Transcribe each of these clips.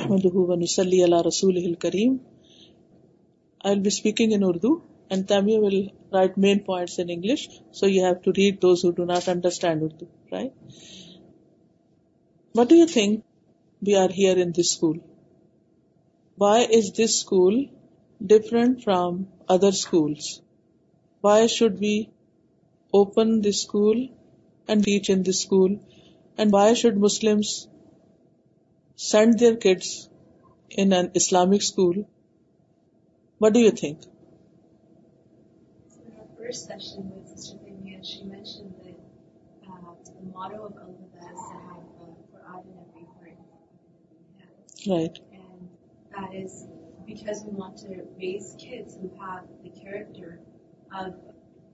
س school different from other schools why should be open this school and reach in this school and why should Muslim send their kids in an Islamic school what do you think right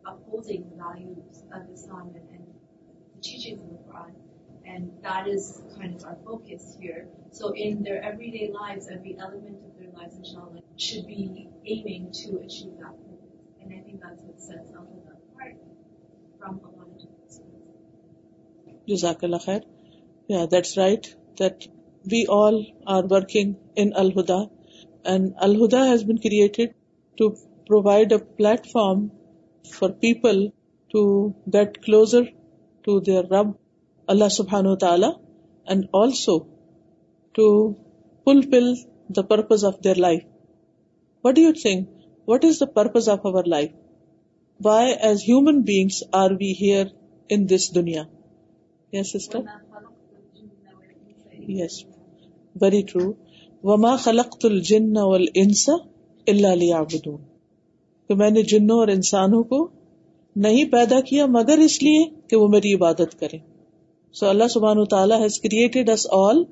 our first we all are working انہدا and Al Huda has been created to provide a platform for people to get closer to their رب اللہ سبحان و تعالی and also to fulfil the purpose of their life what you think what is the purpose of our life why as human beings are we here in this دنیا yes sister yes very true وما خلق والانس اللہ دون کہ میں نے جنوں اور انسانوں کو نہیں پیدا کیا مگر اس لیے کہ وہ میری عبادت کریں سو اللہ سبحان تعالیٰ has created us all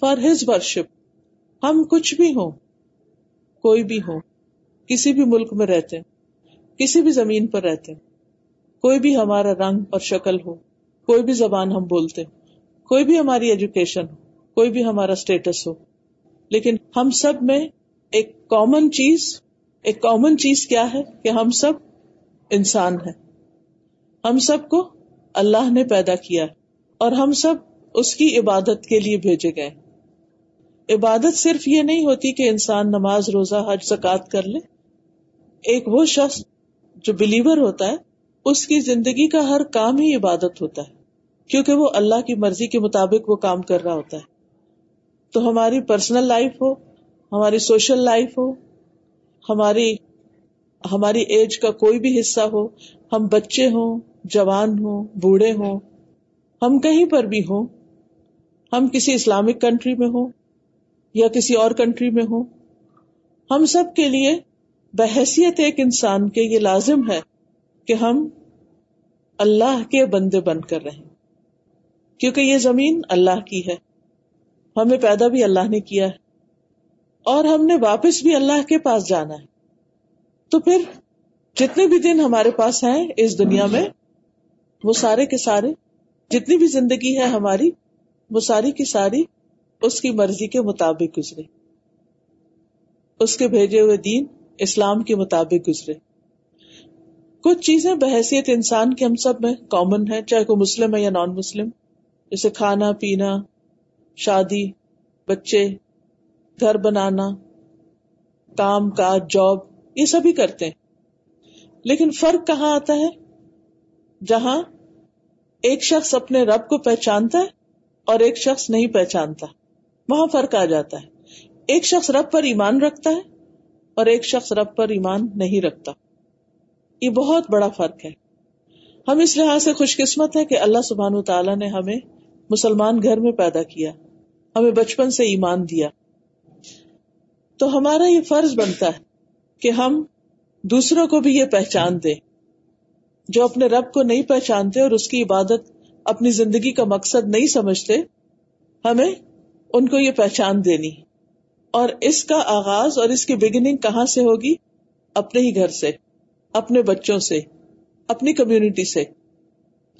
for his worship ہم کچھ بھی ہوں کوئی بھی ہو کسی بھی ملک میں رہتے کسی بھی زمین پر رہتے کوئی بھی ہمارا رنگ اور شکل ہو کوئی بھی زبان ہم بولتے کوئی بھی ہماری ایجوکیشن ہو کوئی بھی ہمارا اسٹیٹس ہو لیکن ہم سب میں ایک کامن چیز ایک کامن چیز کیا ہے کہ ہم سب انسان ہے ہم سب کو اللہ نے پیدا کیا ہے اور ہم سب اس کی عبادت کے لیے بھیجے گئے عبادت صرف یہ نہیں ہوتی کہ انسان نماز روزہ حج زکات کر لے ایک وہ شخص جو بلیور ہوتا ہے اس کی زندگی کا ہر کام ہی عبادت ہوتا ہے کیونکہ وہ اللہ کی مرضی کے مطابق وہ کام کر رہا ہوتا ہے تو ہماری پرسنل لائف ہو ہماری سوشل لائف ہو ہماری ہماری ایج کا کوئی بھی حصہ ہو ہم بچے ہوں جوان ہوں بوڑھے ہوں ہم کہیں پر بھی ہوں ہم کسی اسلامک کنٹری میں ہوں یا کسی اور کنٹری میں ہوں ہم سب کے لیے بحثیت ایک انسان کے یہ لازم ہے کہ ہم اللہ کے بندے بن کر رہے کیونکہ یہ زمین اللہ کی ہے ہمیں پیدا بھی اللہ نے کیا ہے اور ہم نے واپس بھی اللہ کے پاس جانا ہے تو پھر جتنے بھی دن ہمارے پاس ہیں اس دنیا میں وہ سارے کے سارے جتنی بھی زندگی ہے ہماری وہ ساری کی ساری اس کی مرضی کے مطابق گزرے اس کے بھیجے ہوئے دین اسلام کے مطابق گزرے کچھ چیزیں بحثیت انسان کے ہم سب میں کامن ہے چاہے کوئی مسلم ہے یا نان مسلم جیسے کھانا پینا شادی بچے گھر بنانا کام کاج جاب یہ سبھی کرتے ہیں لیکن فرق کہاں آتا ہے جہاں ایک شخص اپنے رب کو پہچانتا ہے اور ایک شخص نہیں پہچانتا وہاں فرق آ جاتا ہے ایک شخص رب پر ایمان رکھتا ہے اور ایک شخص رب پر ایمان نہیں رکھتا یہ بہت بڑا فرق ہے ہم اس لحاظ سے خوش قسمت ہے کہ اللہ سبحان تعالیٰ نے ہمیں مسلمان گھر میں پیدا کیا ہمیں بچپن سے ایمان دیا تو ہمارا یہ فرض بنتا ہے کہ ہم دوسروں کو بھی یہ پہچان دیں جو اپنے رب کو نہیں پہچانتے اور اس کی عبادت اپنی زندگی کا مقصد نہیں سمجھتے ہمیں ان کو یہ پہچان دینی اور اس کا آغاز اور اس کی بگننگ کہاں سے ہوگی اپنے ہی گھر سے اپنے بچوں سے اپنی کمیونٹی سے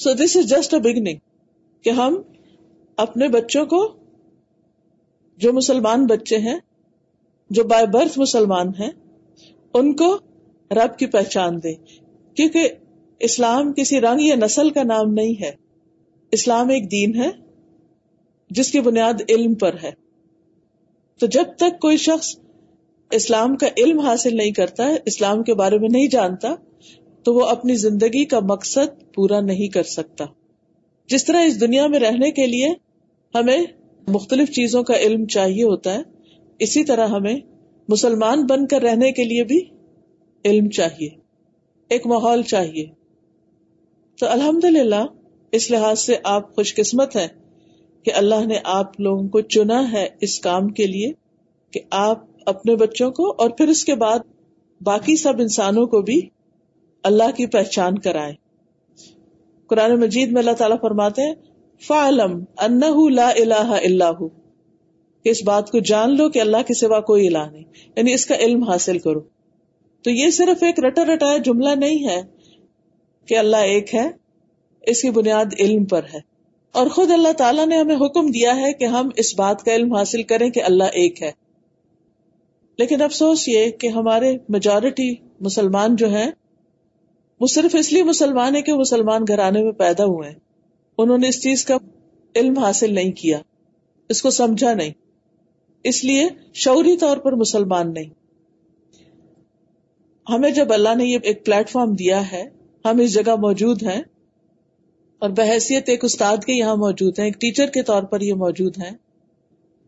so this is just a beginning کہ ہم اپنے بچوں کو جو مسلمان بچے ہیں جو بائی برتھ مسلمان ہیں ان کو رب کی پہچان دے کیونکہ اسلام کسی رنگ یا نسل کا نام نہیں ہے اسلام ایک دین ہے جس کی بنیاد علم پر ہے تو جب تک کوئی شخص اسلام کا علم حاصل نہیں کرتا ہے اسلام کے بارے میں نہیں جانتا تو وہ اپنی زندگی کا مقصد پورا نہیں کر سکتا جس طرح اس دنیا میں رہنے کے لیے ہمیں مختلف چیزوں کا علم چاہیے ہوتا ہے اسی طرح ہمیں مسلمان بن کر رہنے کے لیے بھی علم چاہیے ایک ماحول چاہیے تو الحمد للہ اس لحاظ سے آپ خوش قسمت ہیں کہ اللہ نے آپ لوگوں کو چنا ہے اس کام کے لیے کہ آپ اپنے بچوں کو اور پھر اس کے بعد باقی سب انسانوں کو بھی اللہ کی پہچان کرائے قرآن مجید میں اللہ تعالیٰ فرماتے ہیں فا علم ان لا اللہ اللہ کہ اس بات کو جان لو کہ اللہ کے سوا کوئی الہ نہیں یعنی اس کا علم حاصل کرو تو یہ صرف ایک رٹا رٹایا جملہ نہیں ہے کہ اللہ ایک ہے اس کی بنیاد علم پر ہے اور خود اللہ تعالیٰ نے ہمیں حکم دیا ہے کہ ہم اس بات کا علم حاصل کریں کہ اللہ ایک ہے لیکن افسوس یہ کہ ہمارے میجورٹی مسلمان جو ہیں وہ صرف اس لیے مسلمان ہے کہ مسلمان گھرانے میں پیدا ہوئے ہیں انہوں نے اس چیز کا علم حاصل نہیں کیا اس کو سمجھا نہیں اس لیے شعوری طور پر مسلمان نہیں ہمیں جب اللہ نے یہ ایک پلیٹ فارم دیا ہے ہم اس جگہ موجود ہیں اور بحثیت ایک استاد کے یہاں موجود ہیں ایک ٹیچر کے طور پر یہ موجود ہیں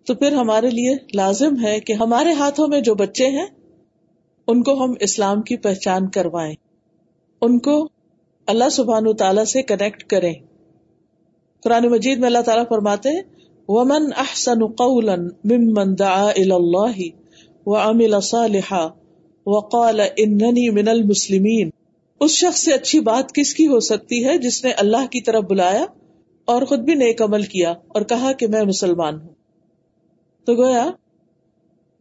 تو پھر ہمارے لیے لازم ہے کہ ہمارے ہاتھوں میں جو بچے ہیں ان کو ہم اسلام کی پہچان کروائیں ان کو اللہ سبحان تعالیٰ سے کنیکٹ کریں قرآن مجید میں اللہ تعالیٰ فرماتے ہیں ومن احسن قولا ممن دعا وعمل صالحا وقال من اس شخص سے اچھی بات کس کی ہو سکتی ہے جس نے اللہ کی طرف بلایا اور خود بھی نیک عمل کیا اور کہا کہ میں مسلمان ہوں تو گویا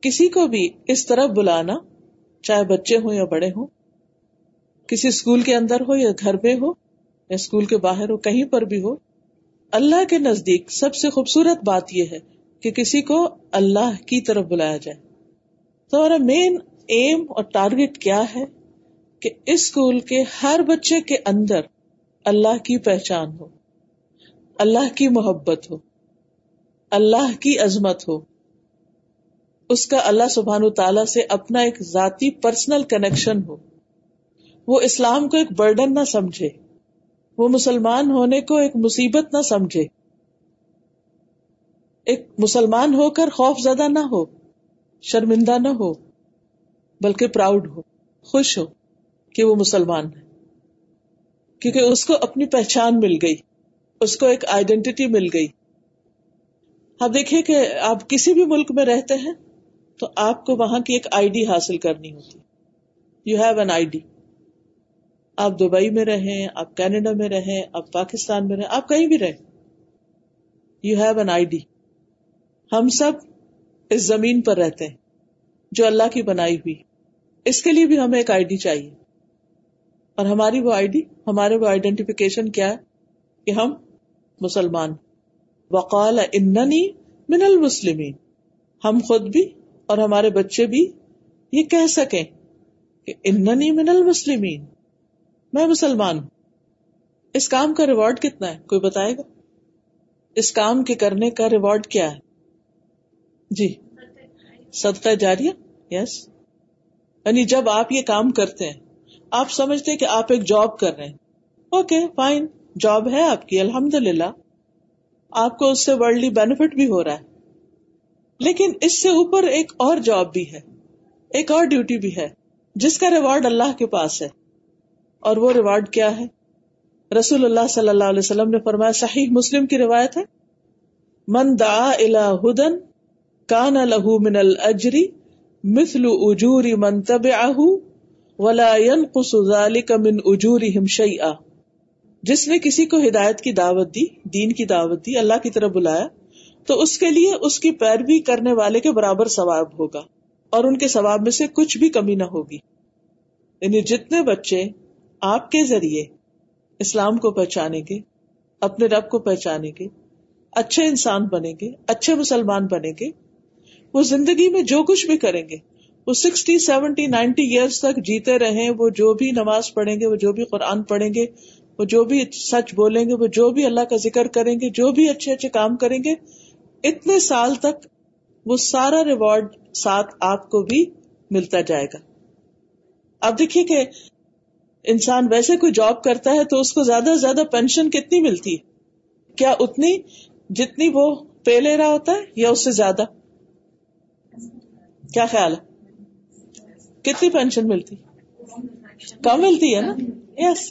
کسی کو بھی اس طرف بلانا چاہے بچے ہوں یا بڑے ہوں کسی اسکول کے اندر ہو یا گھر پہ ہو یا اسکول کے باہر ہو کہیں پر بھی ہو اللہ کے نزدیک سب سے خوبصورت بات یہ ہے کہ کسی کو اللہ کی طرف بلایا جائے تو ہمارا مین ایم اور ٹارگیٹ کیا ہے کہ اس اسکول کے ہر بچے کے اندر اللہ کی پہچان ہو اللہ کی محبت ہو اللہ کی عظمت ہو اس کا اللہ سبحان تعالی سے اپنا ایک ذاتی پرسنل کنیکشن ہو وہ اسلام کو ایک برڈن نہ سمجھے وہ مسلمان ہونے کو ایک مصیبت نہ سمجھے ایک مسلمان ہو کر خوف زدہ نہ ہو شرمندہ نہ ہو بلکہ پراؤڈ ہو خوش ہو کہ وہ مسلمان ہے کیونکہ اس کو اپنی پہچان مل گئی اس کو ایک آئیڈینٹی مل گئی آپ دیکھیے کہ آپ کسی بھی ملک میں رہتے ہیں تو آپ کو وہاں کی ایک آئی ڈی حاصل کرنی ہوتی you have an I D آپ دبئی میں رہیں آپ کینیڈا میں رہیں آپ پاکستان میں رہیں آپ کہیں بھی رہیں you have an I D ہم سب اس زمین پر رہتے ہیں جو اللہ کی بنائی ہوئی اس کے لیے بھی ہمیں ایک آئی ڈی چاہیے اور ہماری وہ آئی ڈی ہمارے وہ آئیڈینٹیفکیشن کیا ہے کہ ہم مسلمان وقال اننی من المسلمین ہم خود بھی اور ہمارے بچے بھی یہ کہہ سکیں کہ اننی من المسلمین میں مسلمان ہوں اس کام کا ریوارڈ کتنا ہے کوئی بتائے گا اس کام کے کرنے کا ریوارڈ کیا ہے جی صدقہ جاریہ یس yes. یعنی جب آپ یہ کام کرتے ہیں آپ سمجھتے کہ آپ ایک جاب کر رہے ہیں اوکے فائن جاب ہے آپ کی الحمد للہ آپ کو اس سے ورلڈلی بینیفٹ بھی ہو رہا ہے لیکن اس سے اوپر ایک اور جاب بھی ہے ایک اور ڈیوٹی بھی ہے جس کا ریوارڈ اللہ کے پاس ہے اور وہ ریوارڈ کیا ہے رسول اللہ صلی اللہ علیہ وسلم نے فرمایا صحیح مسلم کی روایت ہے من الى ہدن کان لہو من الجری مسلو اجوری من تب آہ ولا شيئا جس نے کسی کو ہدایت کی دعوت دی دین کی دعوت دی اللہ کی طرف بلایا تو اس کے لیے اس کی پیروی کرنے والے کے برابر ثواب ہوگا اور ان کے ثواب میں سے کچھ بھی کمی نہ ہوگی یعنی جتنے بچے آپ کے ذریعے اسلام کو پہچانیں گے اپنے رب کو پہچانیں گے اچھے انسان بنیں گے اچھے مسلمان بنیں گے وہ زندگی میں جو کچھ بھی کریں گے وہ سکسٹی سیونٹی نائنٹی ایئرس تک جیتے رہے وہ جو بھی نماز پڑھیں گے وہ جو بھی قرآن پڑھیں گے وہ جو بھی سچ بولیں گے وہ جو بھی اللہ کا ذکر کریں گے جو بھی اچھے اچھے کام کریں گے اتنے سال تک وہ سارا ریوارڈ ساتھ آپ کو بھی ملتا جائے گا اب دیکھیے کہ انسان ویسے کوئی جاب کرتا ہے تو اس کو زیادہ سے زیادہ پینشن کتنی ملتی ہے کیا اتنی جتنی وہ پے لے رہا ہوتا ہے یا اس سے زیادہ کیا خیال ہے کتنی پینشن ملتی کم ملتی ہے نا یس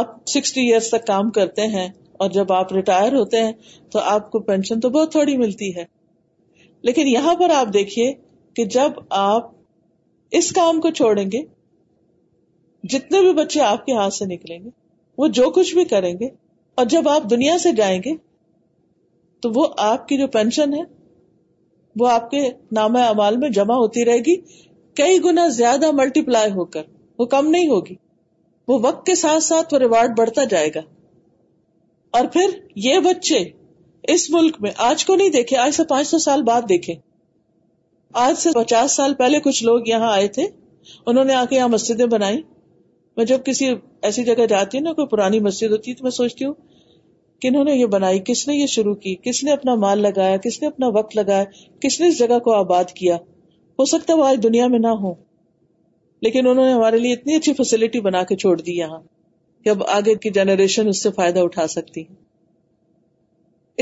آپ سکسٹی ایئرس تک کام کرتے ہیں اور جب آپ ریٹائر ہوتے ہیں تو آپ کو پینشن تو بہت تھوڑی ملتی ہے لیکن یہاں پر آپ دیکھیے کہ جب آپ اس کام کو چھوڑیں گے جتنے بھی بچے آپ کے ہاتھ سے نکلیں گے وہ جو کچھ بھی کریں گے اور جب آپ دنیا سے جائیں گے تو وہ آپ کی جو پینشن ہے وہ آپ کے نام امال میں جمع ہوتی رہے گی کئی گنا زیادہ ملٹی پلائی ہو کر وہ کم نہیں ہوگی وہ وقت کے ساتھ ساتھ وہ ریوارڈ بڑھتا جائے گا اور پھر یہ بچے اس ملک میں آج آج آج کو نہیں دیکھے دیکھے سے سے پانچ سو سال بعد پچاس سال پہلے کچھ لوگ یہاں آئے تھے انہوں نے آ کے یہاں مسجدیں بنائی میں جب کسی ایسی جگہ جاتی ہوں نا کوئی پرانی مسجد ہوتی ہے تو میں سوچتی ہوں کہ انہوں نے یہ بنائی کس نے یہ شروع کی کس نے اپنا مال لگایا کس نے اپنا وقت لگایا کس نے اس جگہ کو آباد کیا ہو سکتا ہے وہ آج دنیا میں نہ ہو لیکن انہوں نے ہمارے لیے اتنی اچھی فیسلٹی بنا کے چھوڑ دی یہاں کہ اب آگے کی جنریشن اس سے فائدہ اٹھا سکتی ہے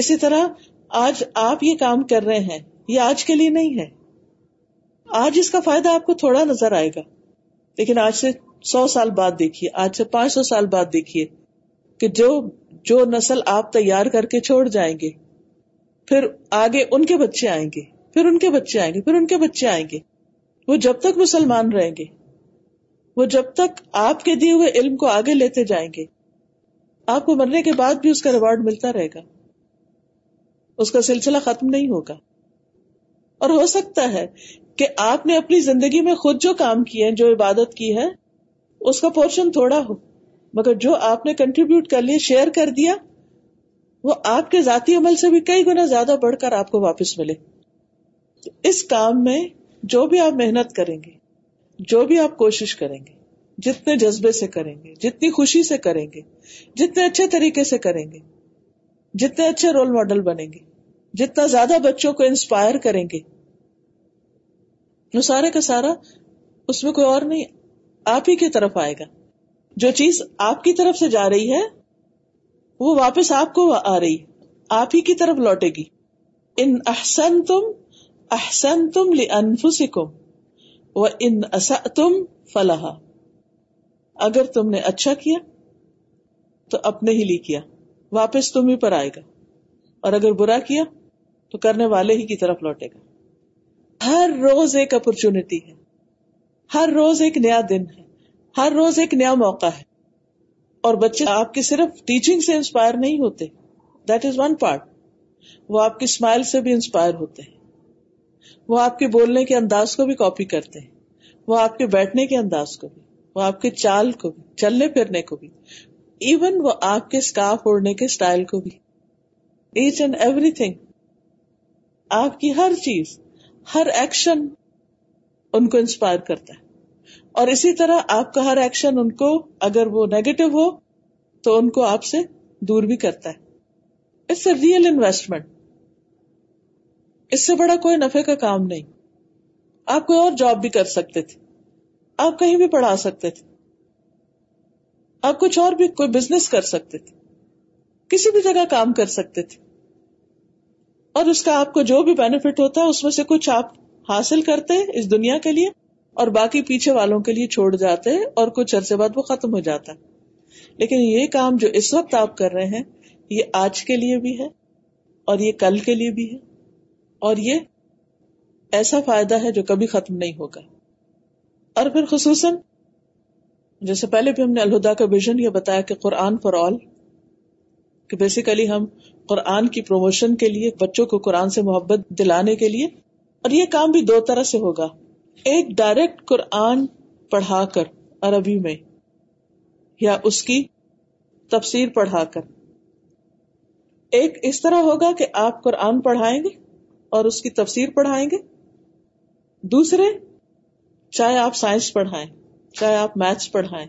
اسی طرح آج آج آپ یہ یہ کام کر رہے ہیں کے لیے نہیں ہے آج اس کا فائدہ آپ کو تھوڑا نظر آئے گا لیکن آج سے سو سال بعد دیکھیے آج سے پانچ سو سال بعد دیکھیے کہ جو جو نسل آپ تیار کر کے چھوڑ جائیں گے پھر آگے ان کے بچے آئیں گے پھر ان کے بچے آئیں گے پھر ان کے بچے آئیں گے وہ جب تک مسلمان رہیں گے وہ جب تک آپ کے دیے ہوئے علم کو آگے لیتے جائیں گے آپ کو مرنے کے بعد بھی اس کا ریوارڈ ملتا رہے گا اس کا سلسلہ ختم نہیں ہوگا اور ہو سکتا ہے کہ آپ نے اپنی زندگی میں خود جو کام کیے جو عبادت کی ہے اس کا پورشن تھوڑا ہو مگر جو آپ نے کنٹریبیوٹ کر لیا شیئر کر دیا وہ آپ کے ذاتی عمل سے بھی کئی گنا زیادہ بڑھ کر آپ کو واپس ملے اس کام میں جو بھی آپ محنت کریں گے جو بھی آپ کوشش کریں گے جتنے جذبے سے کریں گے جتنی خوشی سے کریں گے جتنے اچھے طریقے سے کریں گے جتنے اچھے رول ماڈل بنیں گے جتنا زیادہ بچوں کو انسپائر کریں گے وہ سارے کا سارا اس میں کوئی اور نہیں آپ ہی کی طرف آئے گا جو چیز آپ کی طرف سے جا رہی ہے وہ واپس آپ کو آ رہی آپ ہی کی طرف لوٹے گی ان احسن تم احسن تم لی و ان تم فلاح اگر تم نے اچھا کیا تو اپنے ہی لی کیا واپس تم ہی پر آئے گا اور اگر برا کیا تو کرنے والے ہی کی طرف لوٹے گا ہر روز ایک اپرچونٹی ہے ہر روز ایک نیا دن ہے ہر روز ایک نیا موقع ہے اور بچے آپ کی صرف ٹیچنگ سے انسپائر نہیں ہوتے دیٹ از ون پارٹ وہ آپ کی اسمائل سے بھی انسپائر ہوتے ہیں وہ آپ کے بولنے کے انداز کو بھی کاپی کرتے ہیں وہ آپ کے بیٹھنے کے انداز کو بھی وہ آپ کے چال کو بھی چلنے پھرنے کو بھی ایون وہ آپ کے کے اسکارف اوڑھنے اسٹائل کو بھی ایچ اینڈ ایوری تھنگ آپ کی ہر چیز ہر ایکشن ان کو انسپائر کرتا ہے اور اسی طرح آپ کا ہر ایکشن ان کو اگر وہ نیگیٹو ہو تو ان کو آپ سے دور بھی کرتا ہے اٹس اے ریئل انویسٹمنٹ اس سے بڑا کوئی نفے کا کام نہیں آپ کوئی اور جاب بھی کر سکتے تھے آپ کہیں بھی پڑھا سکتے تھے آپ کچھ اور بھی کوئی بزنس کر سکتے تھے کسی بھی جگہ کام کر سکتے تھے اور اس کا آپ کو جو بھی بینیفٹ ہوتا ہے اس میں سے کچھ آپ حاصل کرتے اس دنیا کے لیے اور باقی پیچھے والوں کے لیے چھوڑ جاتے اور کچھ عرصے بعد وہ ختم ہو جاتا ہے لیکن یہ کام جو اس وقت آپ کر رہے ہیں یہ آج کے لیے بھی ہے اور یہ کل کے لیے بھی ہے اور یہ ایسا فائدہ ہے جو کبھی ختم نہیں ہوگا اور پھر خصوصاً جیسے پہلے بھی ہم نے الہدا کا ویژن یہ بتایا کہ قرآن فار آل کہ بیسیکلی ہم قرآن کی پروموشن کے لیے بچوں کو قرآن سے محبت دلانے کے لیے اور یہ کام بھی دو طرح سے ہوگا ایک ڈائریکٹ قرآن پڑھا کر عربی میں یا اس کی تفسیر پڑھا کر ایک اس طرح ہوگا کہ آپ قرآن پڑھائیں گے اور اس کی تفسیر پڑھائیں گے دوسرے چاہے آپ سائنس پڑھائیں چاہے آپ میتھس پڑھائیں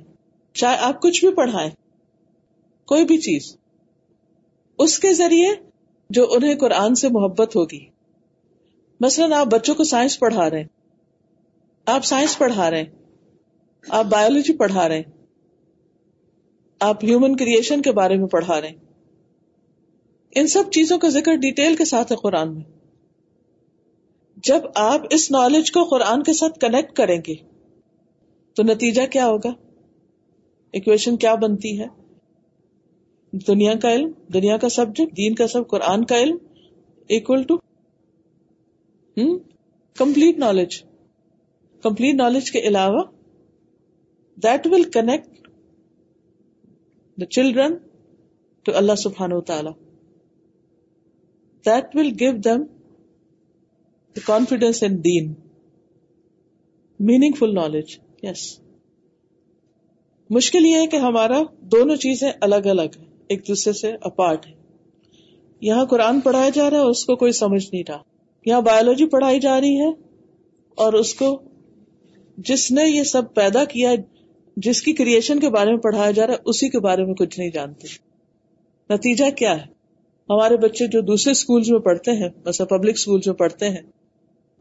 چاہے آپ کچھ بھی پڑھائیں کوئی بھی چیز اس کے ذریعے جو انہیں قرآن سے محبت ہوگی مثلاً آپ بچوں کو سائنس پڑھا رہے ہیں آپ سائنس پڑھا رہے ہیں آپ بایولوجی پڑھا رہے ہیں آپ ہیومن کریشن کے بارے میں پڑھا رہے ہیں ان سب چیزوں کا ذکر ڈیٹیل کے ساتھ ہے قرآن میں جب آپ اس نالج کو قرآن کے ساتھ کنیکٹ کریں گے تو نتیجہ کیا ہوگا اکویشن کیا بنتی ہے دنیا کا علم دنیا کا سبجیکٹ دین کا سب قرآن کا علم equal to complete knowledge complete knowledge کے علاوہ that will connect the children to اللہ سبحان و تعالی that will give them confidence in then meaningful knowledge yes مشکل یہ ہے کہ ہمارا دونوں چیزیں الگ الگ ہیں ایک دوسرے سے اپارٹ ہے یہاں قرآن پڑھایا جا رہا ہے اس کو کوئی سمجھ نہیں رہا یہاں بایولوجی پڑھائی جا رہی ہے اور اس کو جس نے یہ سب پیدا کیا جس کی کریشن کے بارے میں پڑھایا جا رہا ہے اسی کے بارے میں کچھ نہیں جانتے نتیجہ کیا ہے ہمارے بچے جو دوسرے اسکول میں پڑھتے ہیں پبلک اسکول میں پڑھتے ہیں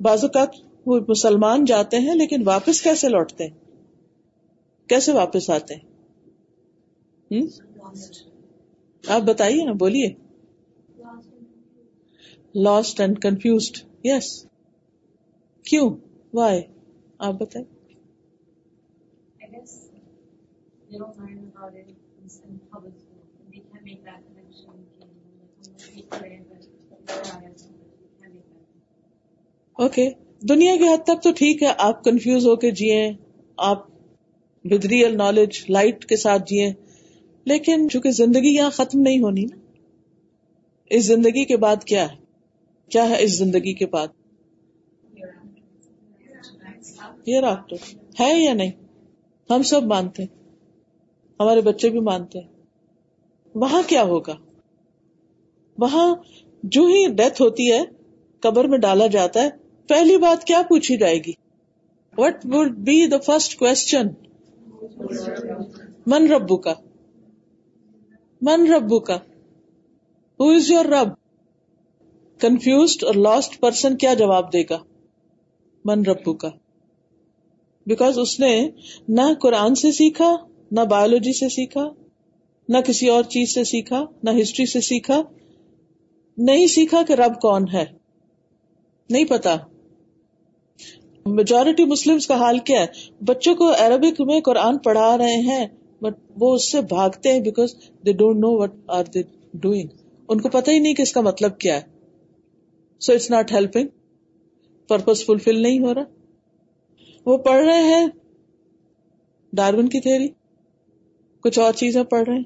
بعض اوقات وہ مسلمان جاتے ہیں لیکن واپس کیسے لوٹتے ہیں کیسے واپس آتے ہیں آپ بتائیے نا بولیے لاسٹ اینڈ کنفیوزڈ یس کیوں وائے آپ بتائیے اوکے دنیا کی حد تک تو ٹھیک ہے آپ کنفیوز ہو کے جیے آپ بدریئل نالج لائٹ کے ساتھ جیے لیکن چونکہ زندگی یہاں ختم نہیں ہونی نا اس زندگی کے بعد کیا ہے کیا ہے اس زندگی کے بعد یہ رابطہ ہے یا نہیں ہم سب مانتے ہمارے بچے بھی مانتے ہیں وہاں کیا ہوگا وہاں جو ہی ڈیتھ ہوتی ہے قبر میں ڈالا جاتا ہے پہلی بات کیا پوچھی جائے گی what would be the first من ربو کا من ربو کا یور رب اور لاسٹ پرسن کیا جواب دے گا من ربو کا بیکاز اس نے نہ قرآن سے سیکھا نہ بایولوجی سے سیکھا نہ کسی اور چیز سے سیکھا نہ ہسٹری سے سیکھا نہیں سیکھا کہ رب کون ہے نہیں پتا میجورٹی مسلم کا حال کیا ہے بچوں کو عربک میں قرآن پڑھا رہے ہیں بٹ وہ اس سے بھاگتے ہیں because they don't know what are they doing ان کو پتا ہی نہیں کہ اس کا مطلب کیا ہے so it's not helping purpose fulfil نہیں ہو رہا وہ پڑھ رہے ہیں ڈارون کی تھیری کچھ اور چیزیں پڑھ رہے ہیں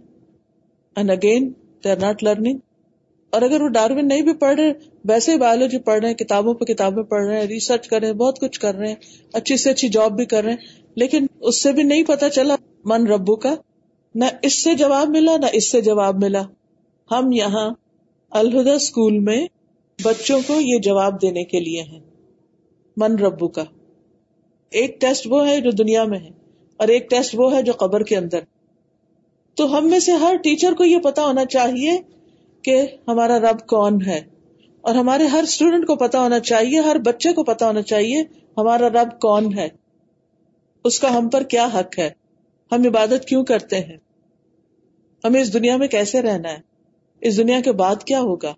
and again they are not learning اور اگر وہ ڈارون نہیں بھی پڑھ رہے ویسے ہی بایولوجی پڑھ رہے ہیں کتابوں پہ کتابیں پڑھ رہے ہیں ریسرچ کر رہے ہیں بہت کچھ کر رہے ہیں اچھی سے اچھی جاب بھی کر رہے ہیں لیکن اس سے بھی نہیں پتا چلا من ربو کا نہ اس سے جواب ملا نہ اس سے جواب ملا ہم یہاں الہدا اسکول میں بچوں کو یہ جواب دینے کے لیے ہیں من ربو کا ایک ٹیسٹ وہ ہے جو دنیا میں ہے اور ایک ٹیسٹ وہ ہے جو قبر کے اندر تو ہم میں سے ہر ٹیچر کو یہ پتا ہونا چاہیے کہ ہمارا رب کون ہے اور ہمارے ہر اسٹوڈینٹ کو پتا ہونا چاہیے ہر بچے کو پتا ہونا چاہیے ہمارا رب کون ہے اس کا ہم پر کیا حق ہے ہم عبادت کیوں کرتے ہیں ہمیں اس دنیا میں کیسے رہنا ہے اس دنیا کے بعد کیا ہوگا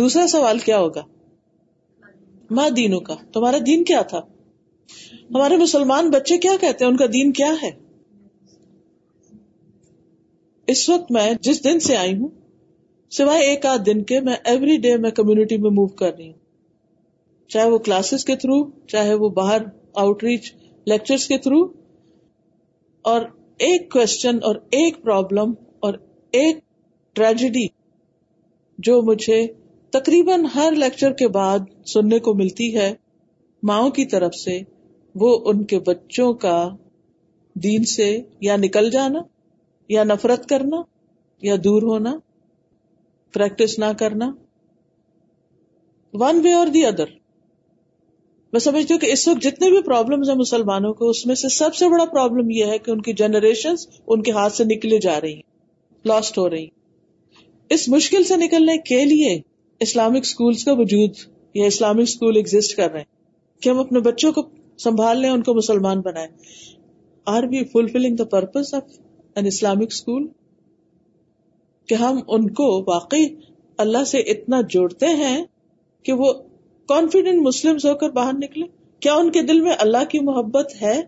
دوسرا سوال کیا ہوگا ماں دینوں کا تمہارا دین کیا تھا ہمارے مسلمان بچے کیا کہتے ہیں ان کا دین کیا ہے اس وقت میں جس دن سے آئی ہوں سوائے ایک آدھ دن کے میں ایوری ڈے میں کمیونٹی میں موو کر رہی ہوں چاہے وہ کلاسز کے تھرو چاہے وہ باہر آؤٹ کے لیکچر اور ایک کوشچن اور ایک پرابلم اور ایک ٹریجڈی جو مجھے تقریباً ہر لیکچر کے بعد سننے کو ملتی ہے ماؤں کی طرف سے وہ ان کے بچوں کا دین سے یا نکل جانا یا نفرت کرنا یا دور ہونا پریکٹس نہ کرنا ون وے اور دی ادر میں سمجھتی ہوں کہ اس وقت جتنے بھی پرابلمس ہیں مسلمانوں کو اس میں سے سب سے بڑا پرابلم یہ ہے کہ ان کی جنریشن ان کے ہاتھ سے نکلے جا رہی ہیں لاسٹ ہو رہی اس مشکل سے نکلنے کے لیے اسلامک اسکولس کا وجود یا اسلامک اسکول ایگزٹ کر رہے ہیں کہ ہم اپنے بچوں کو سنبھال لیں ان کو مسلمان بنائیں are we fulfilling the purpose of an Islamic school کہ ہم ان کو واقعی اللہ سے اتنا جوڑتے ہیں کہ وہ کانفیڈنٹ مسلم ہو کر باہر نکلے کیا ان کے دل میں اللہ کی محبت ہے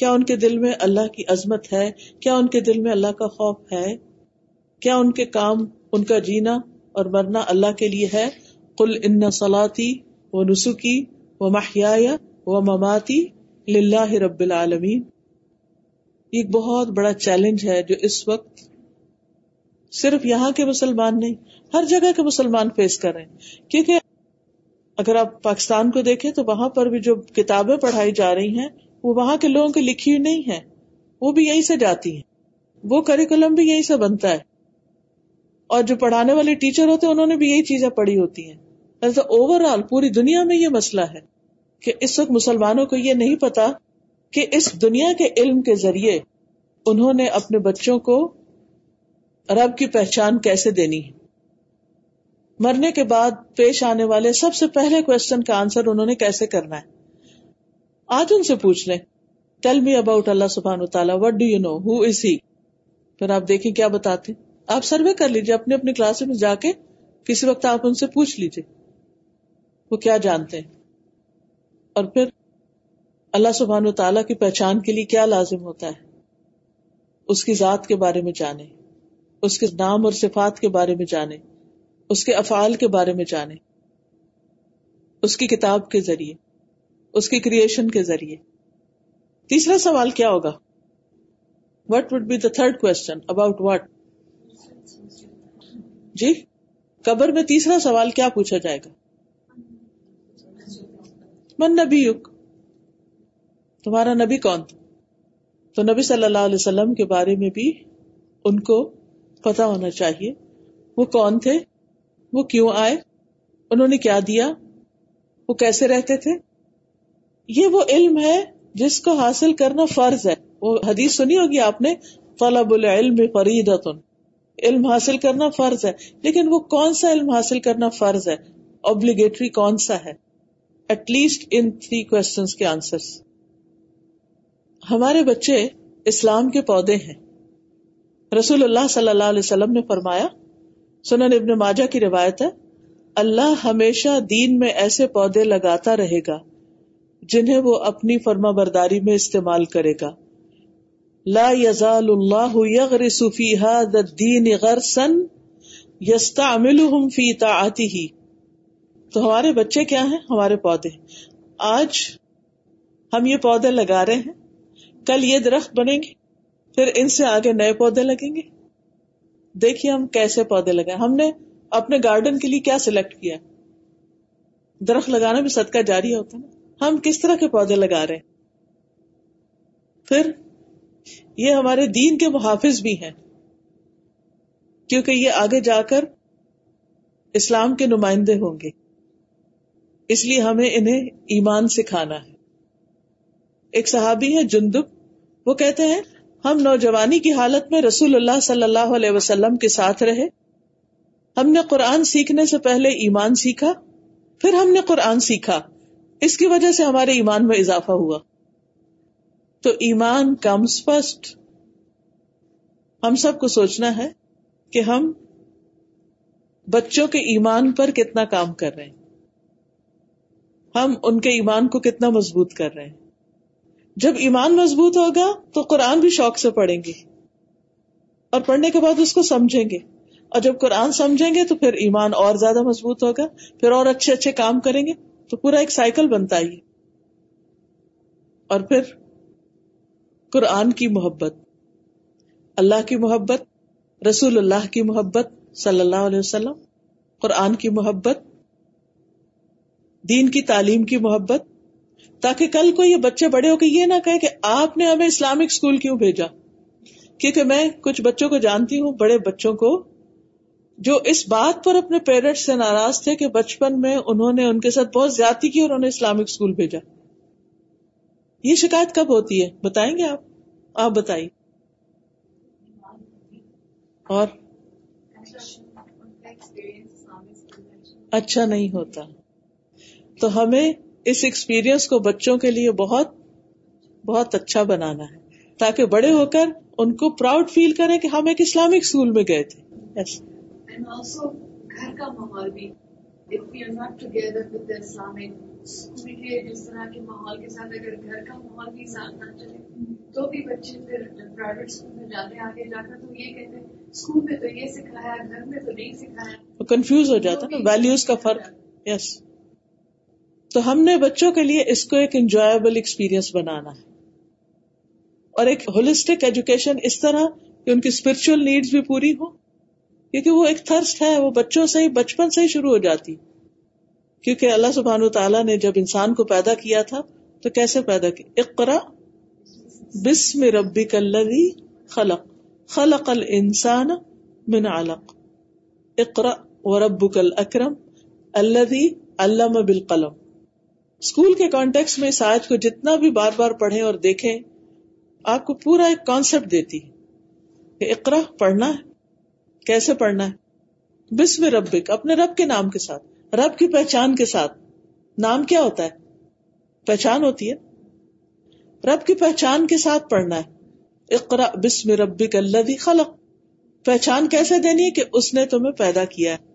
کیا ان کے دل میں اللہ کی عظمت ہے کیا ان کے دل میں اللہ کا خوف ہے کیا ان کے کام ان کا جینا اور مرنا اللہ کے لیے ہے کل ان سلاتی وہ نسخی و محیا وہ مماتی لاہ رب العالمین ایک بہت بڑا چیلنج ہے جو اس وقت صرف یہاں کے مسلمان نہیں ہر جگہ کے مسلمان فیس کر رہے ہیں کیونکہ اگر آپ پاکستان کو دیکھیں تو وہاں پر بھی جو کتابیں پڑھائی جا رہی ہیں وہ وہاں کے لوگوں لکھی ہوئی نہیں ہیں وہ وہ بھی سے جاتی کریکولم بھی سے بنتا ہے اور جو پڑھانے والے ٹیچر ہوتے ہیں انہوں نے بھی یہی چیزیں پڑھی ہوتی ہیں اوور آل پوری دنیا میں یہ مسئلہ ہے کہ اس وقت مسلمانوں کو یہ نہیں پتا کہ اس دنیا کے علم کے ذریعے انہوں نے اپنے بچوں کو رب کی پہچان کیسے دینی مرنے کے بعد پیش آنے والے سب سے پہلے کوشچن کا آنسر انہوں نے کیسے کرنا ہے آج ان سے پوچھ لیں ٹیل می اباؤٹ اللہ سبحان تعالیٰ what do you know who is he پھر آپ دیکھیں کیا بتاتے آپ سروے کر لیجیے اپنے اپنے کلاس میں جا کے کسی وقت آپ ان سے پوچھ لیجیے وہ کیا جانتے ہیں اور پھر اللہ سبحان تعالیٰ کی پہچان کے لیے کیا لازم ہوتا ہے اس کی ذات کے بارے میں جانے اس کے نام اور صفات کے بارے میں جانے اس کے افعال کے بارے میں جانے اس کی کتاب کے ذریعے اس کی کریشن کے ذریعے تیسرا سوال کیا ہوگا what would be the third question about جی قبر میں تیسرا سوال کیا پوچھا جائے گا من نبی تمہارا نبی کون تھا تو نبی صلی اللہ علیہ وسلم کے بارے میں بھی ان کو پتا ہونا چاہیے وہ کون تھے وہ کیوں آئے انہوں نے کیا دیا وہ کیسے رہتے تھے یہ وہ علم ہے جس کو حاصل کرنا فرض ہے وہ حدیث سنی ہوگی آپ نے طلب العلم فریدتن علم حاصل کرنا فرض ہے لیکن وہ کون سا علم حاصل کرنا فرض ہے اوبلیگیٹری کون سا ہے ایٹ لیسٹ ان تھری کے آنسر ہمارے بچے اسلام کے پودے ہیں رسول اللہ صلی اللہ علیہ وسلم نے فرمایا سنن ابن ماجہ کی روایت ہے اللہ ہمیشہ دین میں ایسے پودے لگاتا رہے گا جنہیں وہ اپنی فرما برداری میں استعمال کرے گا لا سفی ہین غر سن الدين امل يستعملهم آتی ہی تو ہمارے بچے کیا ہیں ہمارے پودے آج ہم یہ پودے لگا رہے ہیں کل یہ درخت بنیں گے پھر ان سے آگے نئے پودے لگیں گے دیکھیے ہم کیسے پودے لگائے ہم نے اپنے گارڈن کے لیے کیا سلیکٹ کیا درخت لگانا بھی صدقہ جاری ہوتا ہے ہم کس طرح کے پودے لگا رہے ہیں پھر یہ ہمارے دین کے محافظ بھی ہیں کیونکہ یہ آگے جا کر اسلام کے نمائندے ہوں گے اس لیے ہمیں انہیں ایمان سکھانا ہے ایک صحابی ہے جندب وہ کہتے ہیں ہم نوجوانی کی حالت میں رسول اللہ صلی اللہ علیہ وسلم کے ساتھ رہے ہم نے قرآن سیکھنے سے پہلے ایمان سیکھا پھر ہم نے قرآن سیکھا اس کی وجہ سے ہمارے ایمان میں اضافہ ہوا تو ایمان کمز فسٹ ہم سب کو سوچنا ہے کہ ہم بچوں کے ایمان پر کتنا کام کر رہے ہیں ہم ان کے ایمان کو کتنا مضبوط کر رہے ہیں جب ایمان مضبوط ہوگا تو قرآن بھی شوق سے پڑھیں گے اور پڑھنے کے بعد اس کو سمجھیں گے اور جب قرآن سمجھیں گے تو پھر ایمان اور زیادہ مضبوط ہوگا پھر اور اچھے اچھے کام کریں گے تو پورا ایک سائیکل بنتا ہی اور پھر قرآن کی محبت اللہ کی محبت رسول اللہ کی محبت صلی اللہ علیہ وسلم قرآن کی محبت دین کی تعلیم کی محبت تاکہ کل کو یہ بچے بڑے ہو کے یہ نہ کہے کہ آپ نے ہمیں اسلامک اسکول کیوں بھیجا کیونکہ میں کچھ بچوں کو جانتی ہوں بڑے بچوں کو جو اس بات پر اپنے پیرنٹس سے ناراض تھے کہ بچپن میں انہوں نے ان کے ساتھ بہت زیادتی کی اور اسلامک اسکول بھیجا یہ شکایت کب ہوتی ہے بتائیں گے آپ آپ بتائیے اور اچھا نہیں ہوتا تو ہمیں اس ایکسپیرئنس کو بچوں کے لیے بہت بہت اچھا بنانا ہے تاکہ بڑے ہو کر ان کو پراؤڈ فیل کرے کہ ہم ایک اسلامک اسکول میں گئے تھے yes. گھر کا ماحول بھی جس طرح کے ماحول کے ساتھ اگر گھر کا ماحول بھی ساتھ نہ چلے تو بھی بچے پھر پرائیویٹ اسکول میں جاتے ہیں آگے جا کر تو یہ کہتے ہیں اسکول میں تو یہ سکھایا گھر میں تو نہیں سکھایا کنفیوز ہو جاتا نا ویلوز کا فرق یس yes. تو ہم نے بچوں کے لیے اس کو ایک انجوائبل ایکسپیرئنس بنانا ہے اور ایک ہولسٹک ایجوکیشن اس طرح کہ ان کی اسپرچل نیڈس بھی پوری ہو کیونکہ وہ ایک ہے وہ بچوں سے بچپن سے ہی شروع ہو جاتی کیونکہ اللہ سبحان و تعالیٰ نے جب انسان کو پیدا کیا تھا تو کیسے پیدا کی اقرا بسم ربی کلوی خلق خلق انسان کل اکرم اللہ اللہ بال قلم اسکول کے کانٹیکس میں آیت کو جتنا بھی بار بار پڑھیں اور دیکھیں آپ کو پورا ایک کانسیپٹ دیتی کہ اقرا پڑھنا ہے ہے کیسے پڑھنا بسم ربک اپنے رب رب کے کے نام ساتھ کی پہچان کے ساتھ نام کیا ہوتا ہے پہچان ہوتی ہے رب کی پہچان کے ساتھ پڑھنا ہے اقرا بسم ربک اللہ خلق پہچان کیسے دینی ہے کہ اس نے تمہیں پیدا کیا ہے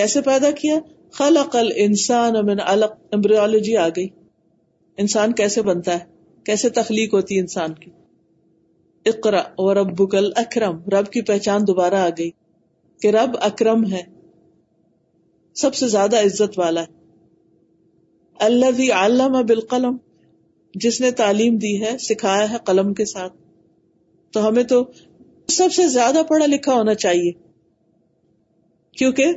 کیسے پیدا کیا خلق الانسان من علق امبریولوجی آ گئی انسان کیسے بنتا ہے کیسے تخلیق ہوتی ہے انسان کی اقرا اور رب بکل اکرم رب کی پہچان دوبارہ آ گئی کہ رب اکرم ہے سب سے زیادہ عزت والا ہے اللہ بھی علامہ بالقلم جس نے تعلیم دی ہے سکھایا ہے قلم کے ساتھ تو ہمیں تو سب سے زیادہ پڑھا لکھا ہونا چاہیے کیونکہ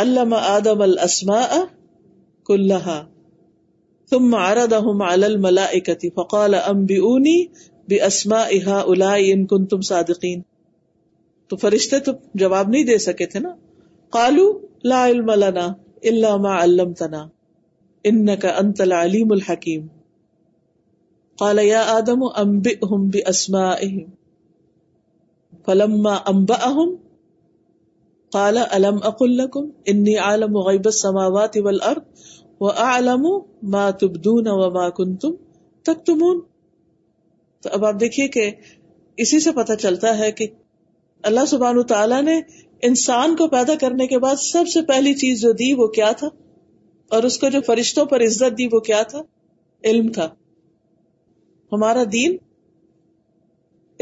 علم آدم الاسماء كلها ثم عرضهم على الملائكة فقال انبئوني باسماء هؤلاء ان كنتم صادقين تو فرشتے تو جواب نہیں دے سکے تھے نا قالوا لا علم لنا الا ما علمتنا انك انت العليم الحكيم قال يا آدم انبئهم باسمائهم فلما انبئهم کالا علم اک القم انی عالم غیب سماوات اول ارد و علم ما تبدون و ما کن تم تک تمون تو اب آپ دیکھیے کہ اسی سے پتا چلتا ہے کہ اللہ سبحان تعالیٰ نے انسان کو پیدا کرنے کے بعد سب سے پہلی چیز جو دی وہ کیا تھا اور اس کو جو فرشتوں پر عزت دی وہ کیا تھا علم تھا ہمارا دین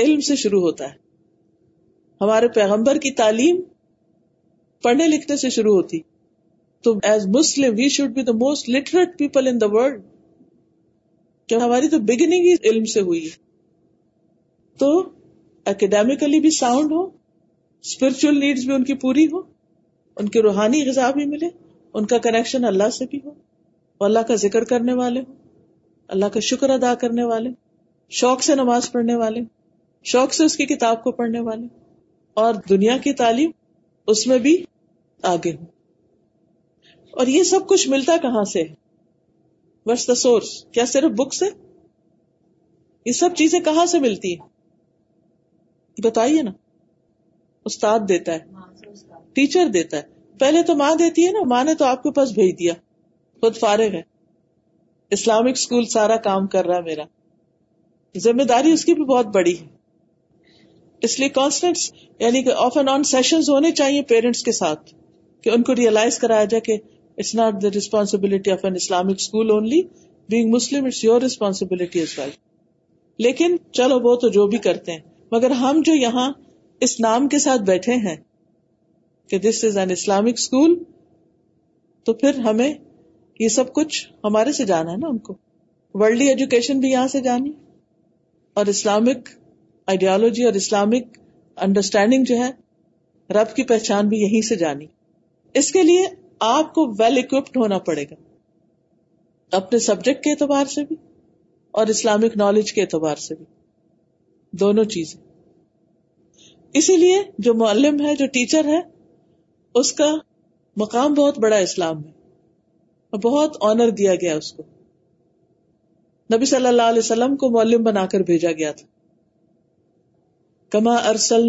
علم سے شروع ہوتا ہے ہمارے پیغمبر کی تعلیم پڑھنے لکھنے سے شروع ہوتی تو as Muslim we should be the most literate people in the world کیا ہماری تو بگننگ ہی علم سے ہوئی تو بھی بھی ساؤنڈ ہو ہو اسپرچل ان ان کی کی پوری روحانی غذا بھی ملے ان کا کنیکشن اللہ سے بھی ہو اللہ کا ذکر کرنے والے ہو اللہ کا شکر ادا کرنے والے شوق سے نماز پڑھنے والے شوق سے اس کی کتاب کو پڑھنے والے اور دنیا کی تعلیم اس میں بھی آگے اور یہ سب کچھ ملتا کہاں سے وٹس دا سورس کیا صرف بک سے یہ سب چیزیں کہاں سے ملتی ہیں بتائیے نا استاد دیتا ہے ٹیچر دیتا ہے پہلے تو ماں دیتی ہے نا ماں نے تو آپ کے پاس بھیج دیا خود فارغ ہے اسلامک اسکول سارا کام کر رہا میرا ذمہ داری اس کی بھی بہت بڑی ہے اس لیے کانسٹنٹ یعنی کہ آف اینڈ آن سیشن ہونے چاہیے پیرنٹس کے ساتھ کہ ان کو ریئلائز کرایا جائے کہ it's not the responsibility of an Islamic school only being Muslim it's your responsibility as well لیکن چلو وہ تو جو بھی کرتے ہیں مگر ہم جو یہاں اس نام کے ساتھ بیٹھے ہیں کہ this is an Islamic school تو پھر ہمیں یہ سب کچھ ہمارے سے جانا ہے نا ان کو ورلڈلی ایجوکیشن بھی یہاں سے جانی اور اسلامک آئیڈیالوجی اور اسلامک انڈرسٹینڈنگ جو ہے رب کی پہچان بھی یہیں سے جانی اس کے لیے آپ کو ویل اکوپڈ ہونا پڑے گا اپنے سبجیکٹ کے اعتبار سے بھی اور اسلامک نالج کے اعتبار سے بھی دونوں چیزیں اسی لیے جو معلم ہے جو ٹیچر ہے اس کا مقام بہت بڑا اسلام ہے بہت آنر دیا گیا اس کو نبی صلی اللہ علیہ وسلم کو معلم بنا کر بھیجا گیا تھا کما ارسل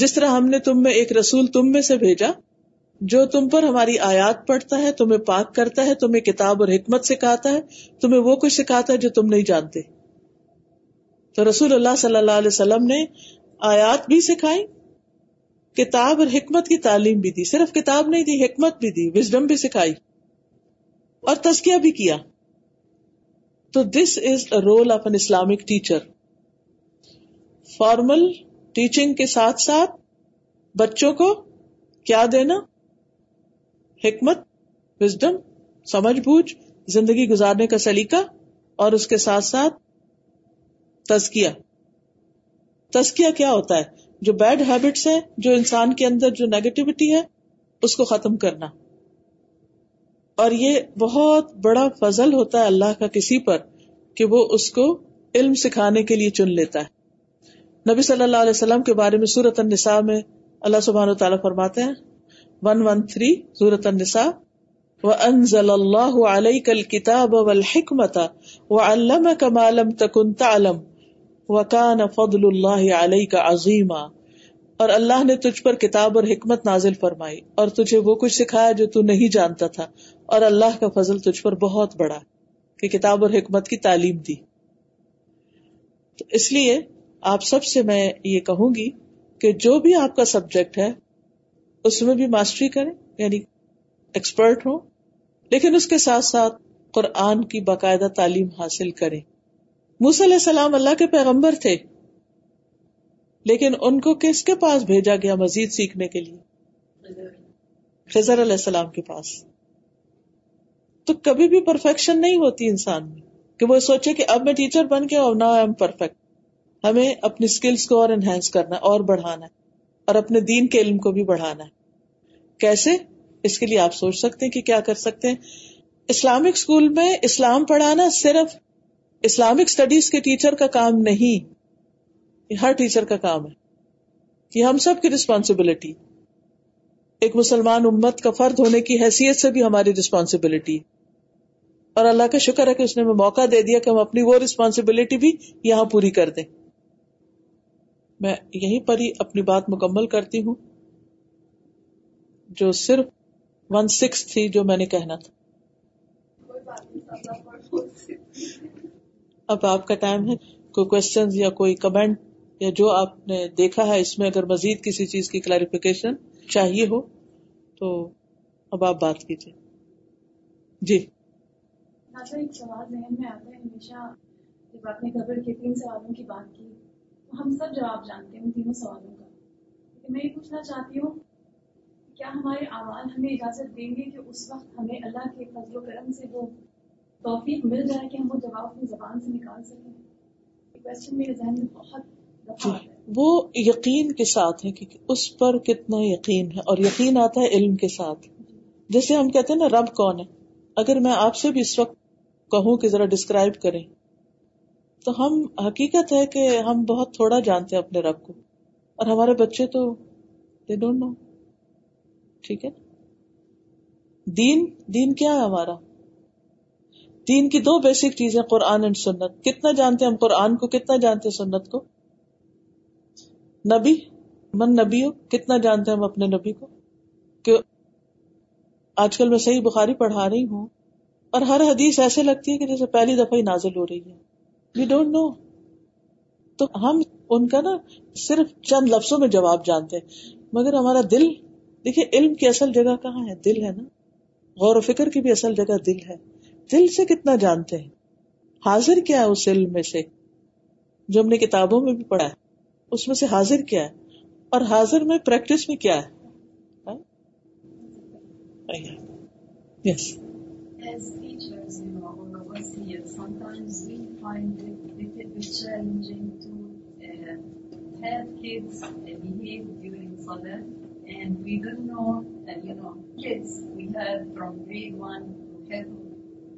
جس طرح ہم نے تم میں ایک رسول تم میں سے بھیجا جو تم پر ہماری آیات پڑھتا ہے تمہیں پاک کرتا ہے تمہیں کتاب اور حکمت سکھاتا ہے تمہیں وہ کچھ سکھاتا ہے جو تم نہیں جانتے تو رسول اللہ صلی اللہ علیہ وسلم نے آیات بھی سکھائی کتاب اور حکمت کی تعلیم بھی دی صرف کتاب نہیں دی حکمت بھی دی وزڈم بھی سکھائی اور تزکیہ بھی کیا تو this is a role of an Islamic teacher formal teaching کے ساتھ ساتھ بچوں کو کیا دینا حکمت وزڈم سمجھ بوجھ زندگی گزارنے کا سلیقہ اور اس کے ساتھ ساتھ تزکیا تزکیہ کیا ہوتا ہے جو بیڈ ہیبٹس ہیں جو انسان کے اندر جو نیگیٹیوٹی ہے اس کو ختم کرنا اور یہ بہت بڑا فضل ہوتا ہے اللہ کا کسی پر کہ وہ اس کو علم سکھانے کے لیے چن لیتا ہے نبی صلی اللہ علیہ وسلم کے بارے میں سورت النساء میں اللہ سبحانہ و تعالیٰ فرماتے ہیں ون ون تھری سورت النساء وَأَنزَلَ اللَّهُ عَلَيْكَ الْكِتَابَ وَالْحِكْمَةَ وَعَلَّمَكَ مَا لَمْ تَكُنْ تَعْلَمْ وکان فضل اللہ علیہ کا عظیم اور اللہ نے تجھ پر کتاب اور حکمت نازل فرمائی اور تجھے وہ کچھ سکھایا جو تو نہیں جانتا تھا اور اللہ کا فضل تجھ پر بہت بڑا کہ کتاب اور حکمت کی تعلیم دی تو اس لیے آپ سب سے میں یہ کہوں گی کہ جو بھی آپ کا سبجیکٹ ہے اس میں بھی ماسٹری کریں یعنی ایکسپرٹ ہو لیکن اس کے ساتھ ساتھ قرآن کی باقاعدہ تعلیم حاصل کریں موس علیہ السلام اللہ کے پیغمبر تھے لیکن ان کو کس کے پاس بھیجا گیا مزید سیکھنے کے لیے خزر علیہ السلام کے پاس تو کبھی بھی پرفیکشن نہیں ہوتی انسان میں کہ وہ سوچے کہ اب میں ٹیچر بن گیا اور ایم پرفیکٹ ہمیں اپنی اسکلس کو اور انہینس کرنا ہے اور بڑھانا ہے اور اپنے دین کے علم کو بھی بڑھانا ہے کیسے اس کے لیے آپ سوچ سکتے ہیں کہ کیا کر سکتے ہیں اسلامک اسکول میں اسلام پڑھانا صرف اسلامک اسٹڈیز کے ٹیچر کا کام نہیں ہر ٹیچر کا کام ہے یہ ہم سب کی رسپانسبلٹی ایک مسلمان امت کا فرد ہونے کی حیثیت سے بھی ہماری رسپانسبلٹی اور اللہ کا شکر ہے کہ اس نے موقع دے دیا کہ ہم اپنی وہ رسپانسبلٹی بھی یہاں پوری کر دیں میں یہیں پر ہی اپنی بات مکمل کرتی ہوں جو صرف ون سکس تھی جو میں نے کہنا تھا اب آپ کا ٹائم ہے کوئی کوشچن یا کوئی کمنٹ یا جو آپ نے دیکھا ہے اس میں اگر مزید کسی چیز کی کلیریفیکیشن چاہیے ہو تو اب آپ بات کیجیے جی ایک سوال ذہن میں آتا ہے ہمیشہ جب آپ نے قبر کے تین سوالوں کی بات کی تو ہم سب جواب جانتے ہیں ان تینوں سوالوں کا لیکن میں یہ پوچھنا چاہتی ہوں کیا ہمارے عوام ہمیں اجازت دیں گے کہ اس وقت ہمیں اللہ کے فضل و کرم سے وہ توفیق مل جائے کہ ہم وہ جواب اپنی زبان سے نکال سکیں کوشچن میرے ذہن میں بہت دفعہ جی، وہ یقین کے ساتھ ہے کہ اس پر کتنا یقین ہے اور یقین آتا ہے علم کے ساتھ جیسے ہم کہتے ہیں نا رب کون ہے اگر میں آپ سے بھی اس وقت کہوں کہ ذرا ڈسکرائب کریں تو ہم حقیقت ہے کہ ہم بہت تھوڑا جانتے ہیں اپنے رب کو اور ہمارے بچے تو دے ڈونٹ نو ٹھیک ہے دین دین کیا ہے ہمارا دین کی دو بیسک چیزیں قرآن اینڈ سنت کتنا جانتے ہم قرآن کو کتنا جانتے سنت کو نبی من نبی ہو کتنا جانتے ہم اپنے نبی کو کہ آج کل میں صحیح بخاری پڑھا رہی ہوں اور ہر حدیث ایسے لگتی ہے کہ جیسے پہلی دفعہ ہی نازل ہو رہی ہے وی ڈونٹ نو تو ہم ان کا نا صرف چند لفظوں میں جواب جانتے ہیں مگر ہمارا دل دیکھیے علم کی اصل جگہ کہاں ہے دل ہے نا غور و فکر کی بھی اصل جگہ دل ہے دل سے کتنا جانتے ہیں حاضر کیا ہے اس علم میں سے جو ہم نے کتابوں میں بھی پڑھا ہے اس میں سے حاضر کیا ہے اور حاضر میں پریکٹس میں کیا ہے ہاں؟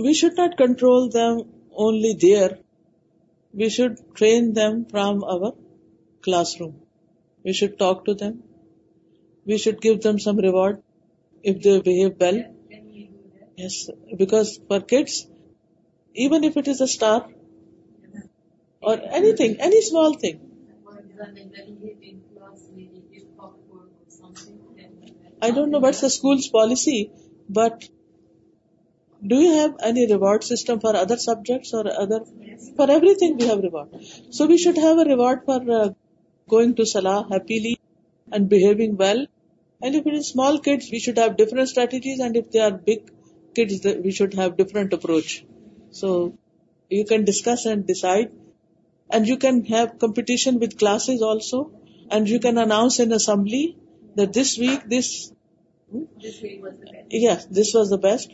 We should not control them only there. We should train them from our classroom. We should talk to them. We should give them some reward if they behave well. Yes, because for kids, even if it is a star or anything, any small thing, I don't know what's the school's policy, but do you have any reward system for other subjects or other? Yes. For everything we have reward. So we should have a reward for uh, going to Salah happily and behaving well. And if it is small kids, we should have different strategies. And if they are big kids, we should have different approach. So you can discuss and decide. And you can have competition with classes also. And you can announce in assembly this week this yes this was the best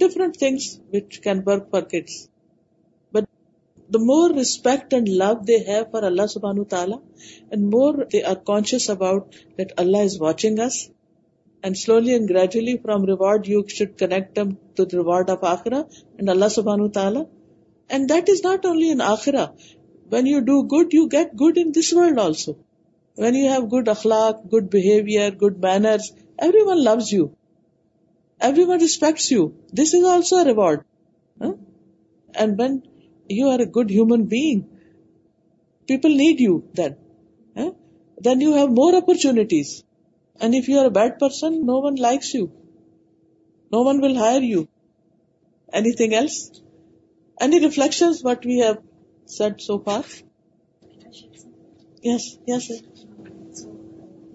different things which can work for for us but the more respect and love they have for اللہ سبحان تعالیٰ and more they are conscious about that Allah is watching us and and slowly gradually from reward you should connect to the reward of آخرا and اللہ سبحان تعالیٰ and that is not only an آخرا when you do good you get good in this world also When you have good akhlaq, good behavior, good manners, everyone loves you. Everyone respects you. This is also a reward. Huh? And when you are a good human being, people need you then. Huh? Then you have more opportunities. And if you are a bad person, no one likes you. No one will hire you. Anything else? Any reflections what we have said so far? Yes, yes, sir. So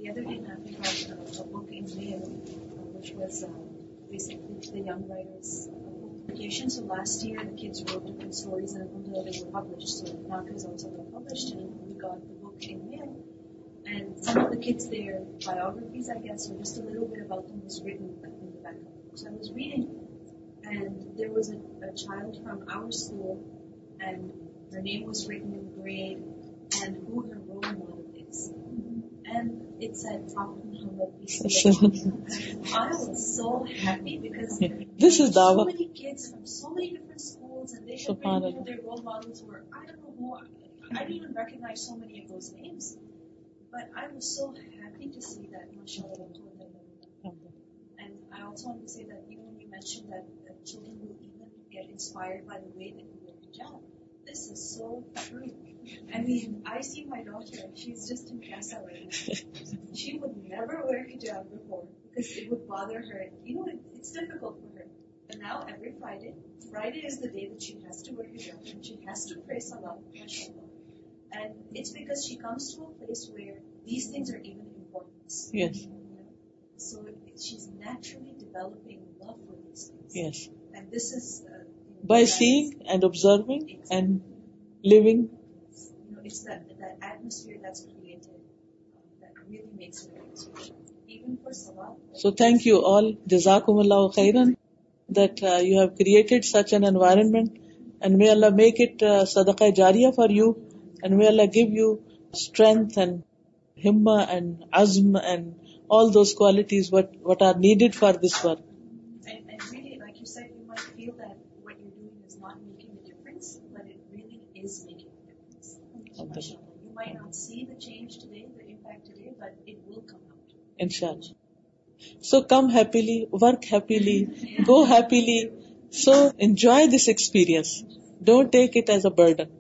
the other day, I think about a, a book in mail, uh, which was uh, basically the young writers' publication. So last year, the kids wrote different stories, and Alhamdulillah, they were published. So Naka's also got published, and we got the book in mail. And some of the kids' their biographies, I guess, or just a little bit about them, was written like, in the back. So I was reading, and there was a, a child from our school, and her name was written in grade, and who her kids. And it said, I was so happy because this is so Dawa. many kids from so many different schools, and they have been, you know, their role models were, I don't know who, I didn't even recognize so many of those names. But I was so happy to see that, mashallah, and I also want to say that even when you mentioned that, that children will even get inspired by the way that you wear hijab, this is so true. I mean, I see my daughter, she's just in Casa right now. she would never wear hijab before because it would bother her. You know, it, it's difficult for her. But now every Friday, Friday is the day that she has to wear hijab and she has to pray salah, And it's because she comes to a place where these things are even important. Yes. You know? So it, she's naturally developing love for these things. Yes. And this is. Uh, you know, by seeing and observing exactly. and living so thank you all جزاک created such and environment and may Allah make it صدقہ جاریہ for you and me Allah give you strength and and عزم and all those who needed for this work ان شاء اللہ so come happily work happily go happily so enjoy this experience don't take it as a burden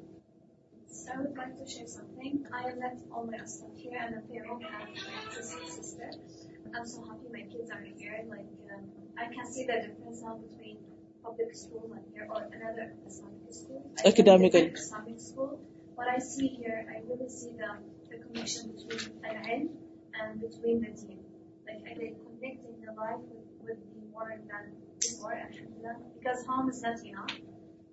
academically and between the two. Like, like connecting the life with, would be more than before, alhamdulillah. Because home is not enough.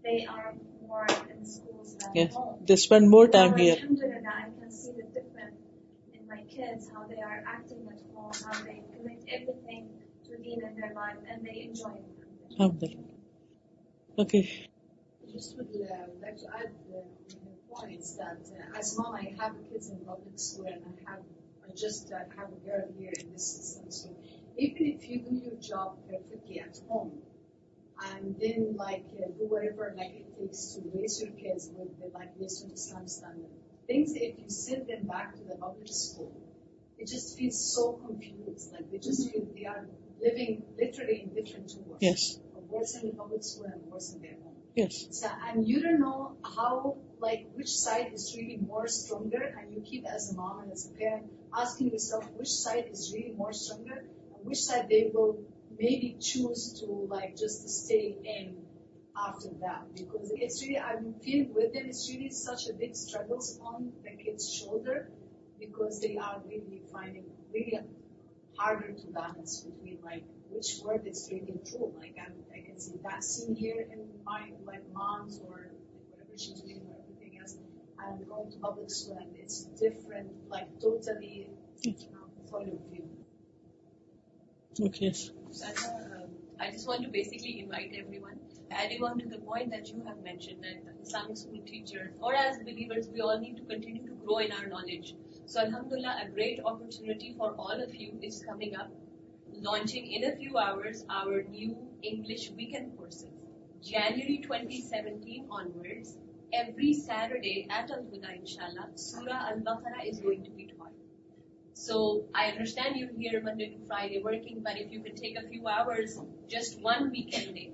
They are more in schools than yeah. home. They spend more time here. Alhamdulillah, I can see the difference in my kids, how they are acting at home, how they commit everything to deen in their life, and they enjoy it. Alhamdulillah. Okay. Just would uh, like to add uh, the points that uh, as mom, I have kids in public school and I have I just uh, have a girl here in this system. So even if you do your job perfectly at home, and then like uh, do whatever like it takes to raise your kids with the like Western Islam standard, things if you send them back to the public school, it just feels so confused. Like they just feel they are living literally in different two worlds. Yes. Worse in the public school and worse in their home. Yes. So, and you don't know how, like, which side is really more stronger, and you keep as a mom and as a parent asking yourself which side is really more stronger, and which side they will maybe choose to like just to stay in after that, because it's really I'm feeling with them. It's really such a big struggles on the kids' shoulder because they are really finding really harder to balance between like which word is taken true. Like I'm, i can see that scene here in my like mom's or like, whatever she's doing or everything else. I'm going to public school and it's different, like totally you know, point of view. Okay. So, uh, I just want to basically invite everyone, adding on to the point that you have mentioned that Islamic school teacher, or as believers, we all need to continue to grow in our knowledge. So Alhamdulillah, a great opportunity for all of you is coming up launching in a few hours our new English weekend courses. January 2017 onwards, every Saturday at Al Huda, inshallah, Surah Al Baqarah is going to be taught. So I understand you're here Monday to Friday working, but if you could take a few hours, just one weekend day,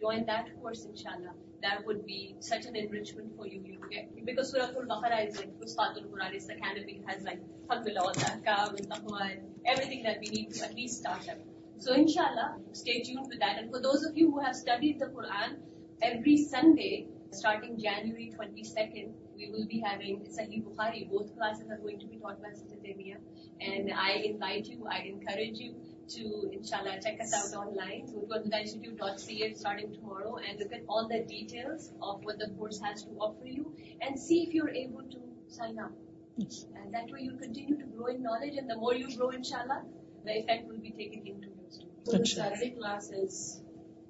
join that course, inshallah. That would be such an enrichment for you. you get, because Surah Al Baqarah is like, Ustad Al Quran is the canopy, has like, Alhamdulillah, Allah, and Taqwa, and everything that we need to at least start level. So inshallah, stay tuned with that. And for those of you who have studied the Quran, every Sunday, starting January 22nd, we will be having Sahih Bukhari. Both classes are going to be taught by Sister Demia. And I invite you, I encourage you to, inshallah, check us out online. So go to guideinstitute.ca starting tomorrow and look at all the details of what the course has to offer you and see if you're able to sign up. And that way you continue to grow in knowledge and the more you grow inshallah, the effect will be taken into your students. So the Saturday classes,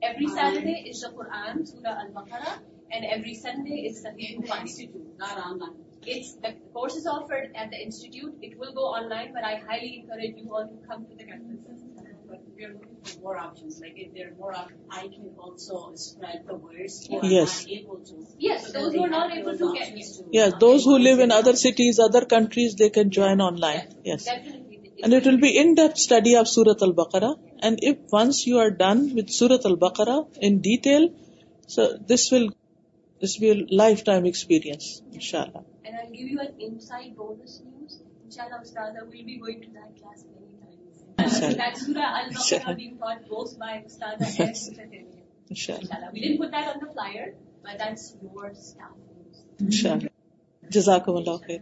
every Saturday is the Quran, Surah Al-Baqarah, and every Sunday is the Hindu Institute, not online. It's the course is offered at the Institute. It will go online, but I highly encourage you all to come to the campus. Yes yes those who live in other cities other countries they can join online will be in depth study of سورت البقرا and if once you are done with سورت البکرا in detail this will be lifetime experience ان شاء اللہ جزاکم اللہ خیر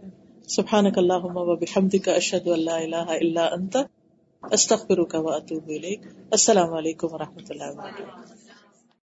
سبحانک نبی حمدی کا اشد اللہ الا انت استغفرک و اتوب علیک السلام علیکم و رحمۃ اللہ وبرکاتہ